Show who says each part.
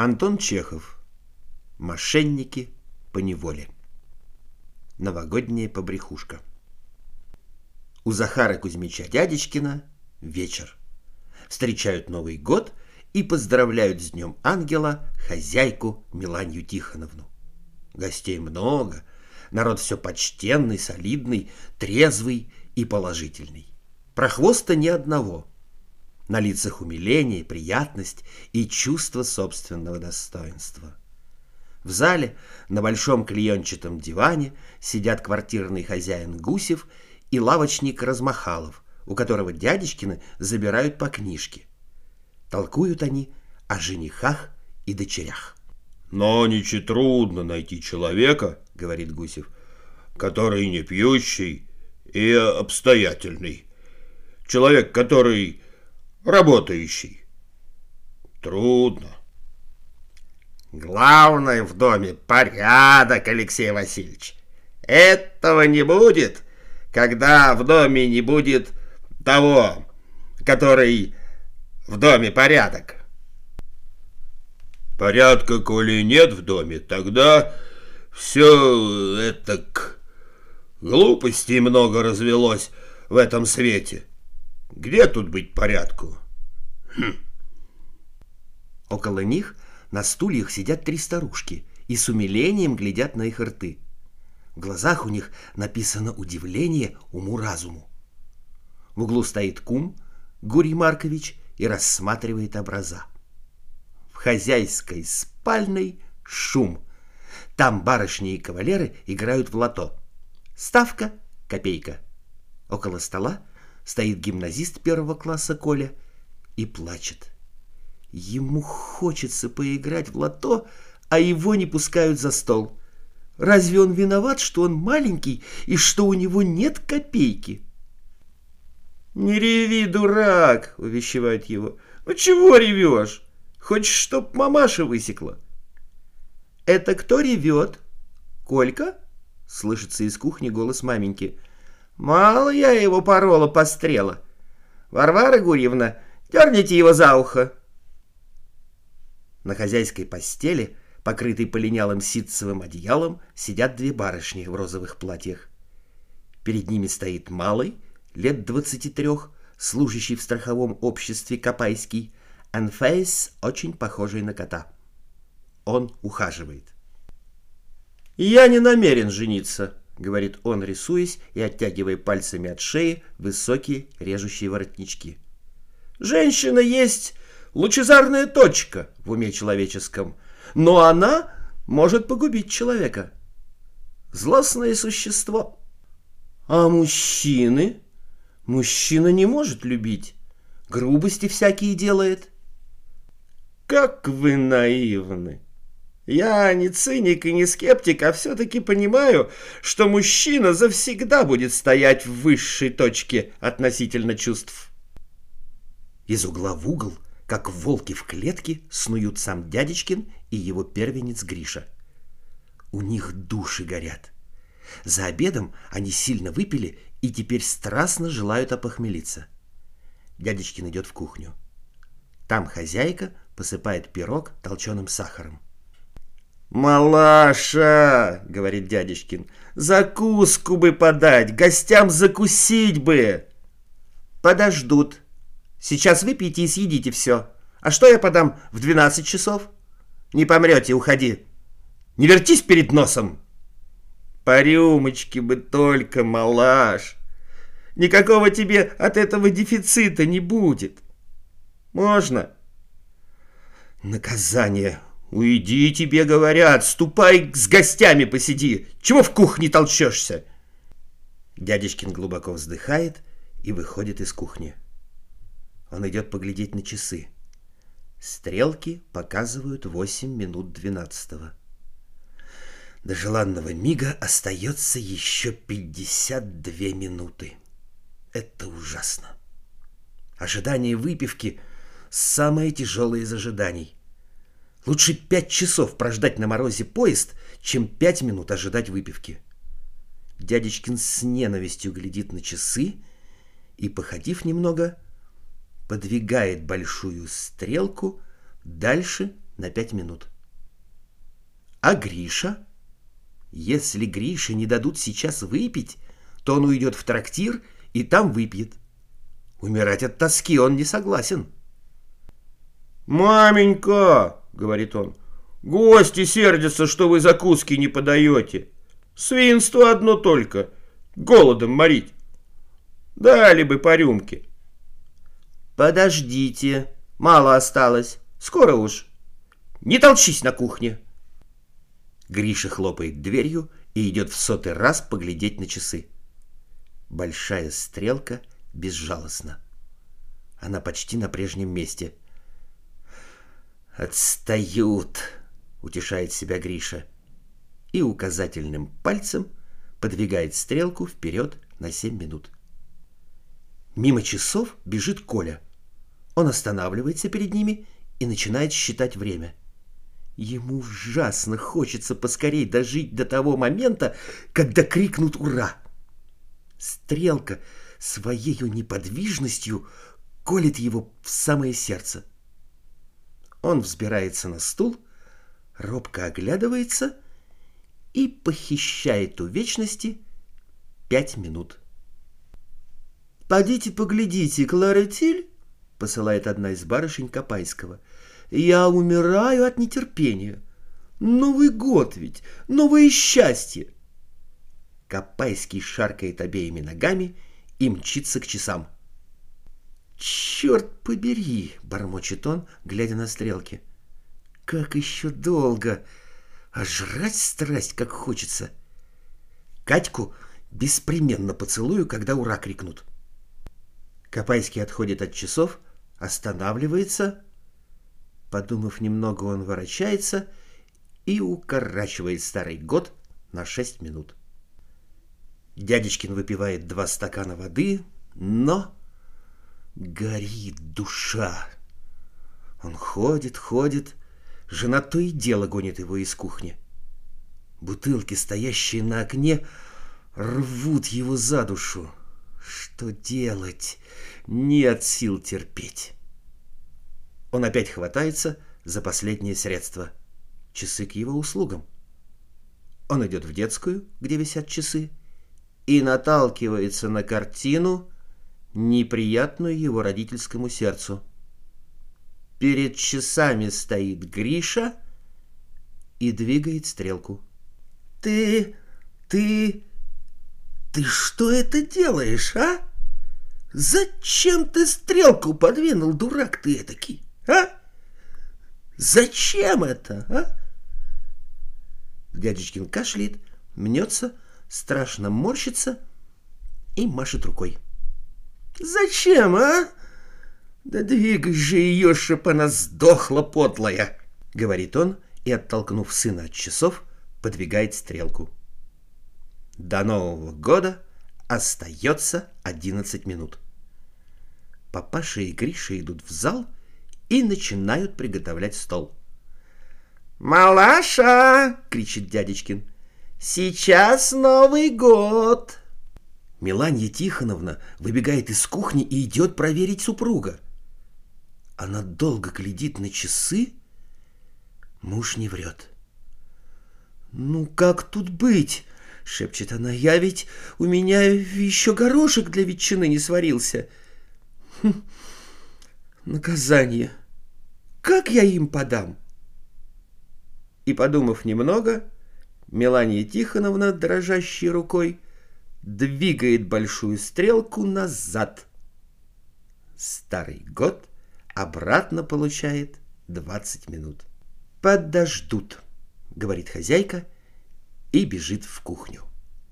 Speaker 1: Антон Чехов. Мошенники по неволе. Новогодняя побрехушка. У Захара Кузьмича Дядечкина вечер. Встречают Новый год и поздравляют с Днем Ангела хозяйку Миланью Тихоновну. Гостей много, народ все почтенный, солидный, трезвый и положительный. Про хвоста ни одного – на лицах умиление, приятность и чувство собственного достоинства. В зале на большом клеенчатом диване сидят квартирный хозяин Гусев и лавочник Размахалов, у которого дядечкины забирают по книжке. Толкуют они о женихах и дочерях.
Speaker 2: «Но ничего трудно найти человека, — говорит Гусев, — который не пьющий и обстоятельный. Человек, который работающий. Трудно.
Speaker 3: Главное в доме порядок, Алексей Васильевич. Этого не будет, когда в доме не будет того, который в доме порядок.
Speaker 2: Порядка, коли нет в доме, тогда все это к глупостей много развелось в этом свете. Где тут быть порядку? Хм.
Speaker 1: Около них на стульях сидят три старушки и с умилением глядят на их рты. В глазах у них написано удивление уму-разуму. В углу стоит кум Гурий Маркович и рассматривает образа. В хозяйской спальной шум. Там барышни и кавалеры играют в лото. Ставка — копейка. Около стола стоит гимназист первого класса Коля и плачет. Ему хочется поиграть в лото, а его не пускают за стол. Разве он виноват, что он маленький и что у него нет копейки?
Speaker 3: «Не реви, дурак!» — увещевают его. «Ну чего ревешь? Хочешь, чтоб мамаша высекла?»
Speaker 1: «Это кто ревет? Колька?» — слышится из кухни голос маменьки.
Speaker 3: Мало я его порола пострела. Варвара Гурьевна, дерните его за ухо.
Speaker 1: На хозяйской постели, покрытой полинялым ситцевым одеялом, сидят две барышни в розовых платьях. Перед ними стоит малый, лет двадцати трех, служащий в страховом обществе Копайский, Анфейс, очень похожий на кота. Он ухаживает.
Speaker 3: «Я не намерен жениться», — говорит он, рисуясь и оттягивая пальцами от шеи высокие режущие воротнички. «Женщина есть лучезарная точка в уме человеческом, но она может погубить человека. Злостное существо. А мужчины? Мужчина не может любить, грубости всякие делает». «Как вы наивны!» Я не циник и не скептик, а все-таки понимаю, что мужчина завсегда будет стоять в высшей точке относительно чувств.
Speaker 1: Из угла в угол, как волки в клетке, снуют сам дядечкин и его первенец Гриша. У них души горят. За обедом они сильно выпили и теперь страстно желают опохмелиться. Дядечкин идет в кухню. Там хозяйка посыпает пирог толченым сахаром.
Speaker 3: «Малаша!» — говорит дядечкин. «Закуску бы подать, гостям закусить бы!» «Подождут. Сейчас выпейте и съедите все. А что я подам в двенадцать часов? Не помрете, уходи. Не вертись перед носом!» «По рюмочке бы только, малаш! Никакого тебе от этого дефицита не будет. Можно?» «Наказание!» «Уйди, тебе говорят, ступай с гостями посиди. Чего в кухне толчешься?»
Speaker 1: Дядечкин глубоко вздыхает и выходит из кухни. Он идет поглядеть на часы. Стрелки показывают восемь минут двенадцатого. До желанного мига остается еще пятьдесят две минуты. Это ужасно. Ожидание выпивки — самое тяжелое из ожиданий. Лучше пять часов прождать на морозе поезд, чем пять минут ожидать выпивки. Дядечкин с ненавистью глядит на часы и, походив немного, подвигает большую стрелку дальше
Speaker 3: на пять минут. А Гриша? Если Грише не дадут сейчас выпить, то он уйдет в трактир и там выпьет. Умирать от тоски он не согласен.
Speaker 2: «Маменька!» — говорит он. «Гости сердятся, что вы закуски не подаете. Свинство одно только. Голодом морить. Дали бы по рюмке».
Speaker 3: «Подождите, мало осталось. Скоро уж. Не толчись на кухне!» Гриша хлопает дверью и идет в сотый раз поглядеть на часы. Большая стрелка безжалостна. Она почти на прежнем месте. «Отстают!» — утешает себя Гриша. И указательным пальцем подвигает стрелку вперед на семь минут. Мимо часов бежит Коля. Он останавливается перед ними и начинает считать время. Ему ужасно хочется поскорей дожить до того момента, когда крикнут «Ура!». Стрелка своей неподвижностью колет его в самое сердце. Он взбирается на стул, робко оглядывается и похищает у вечности пять минут. «Подите поглядите, Кларетиль!» — посылает одна из барышень Копайского. «Я умираю от нетерпения. Новый год ведь, новое счастье!» Копайский шаркает обеими ногами и мчится к часам. «Черт побери!» — бормочет он, глядя на стрелки. «Как еще долго! А жрать страсть, как хочется!» Катьку беспременно поцелую, когда ура крикнут. Копайский отходит от часов, останавливается. Подумав немного, он ворочается и укорачивает старый год на шесть минут. Дядечкин выпивает два стакана воды, но горит душа. Он ходит, ходит, жена то и дело гонит его из кухни. Бутылки, стоящие на окне, рвут его за душу. Что делать? Нет сил терпеть. Он опять хватается за последнее средство. Часы к его услугам. Он идет в детскую, где висят часы, и наталкивается на картину, неприятную его родительскому сердцу. Перед часами стоит Гриша и двигает стрелку. «Ты... ты... ты что это делаешь, а? Зачем ты стрелку подвинул, дурак ты этакий, а? Зачем это, а?» Дядечкин кашляет, мнется, страшно морщится и машет рукой. «Зачем, а? Да двигай же ее, чтоб она сдохла подлая!» — говорит он и, оттолкнув сына от часов, подвигает стрелку. До Нового года остается одиннадцать минут. Папаша и Гриша идут в зал и начинают приготовлять стол. «Малаша!» — кричит дядечкин. Сейчас Новый год!» Меланья Тихоновна выбегает из кухни и идет проверить супруга. Она долго глядит на часы. Муж не врет. «Ну, как тут быть?» — шепчет она. «Я ведь... У меня еще горошек для ветчины не сварился. Наказание. Как я им подам?» И, подумав немного, Мелания Тихоновна, дрожащей рукой, двигает большую стрелку назад. Старый год обратно получает 20 минут. «Подождут», — говорит хозяйка и бежит в кухню.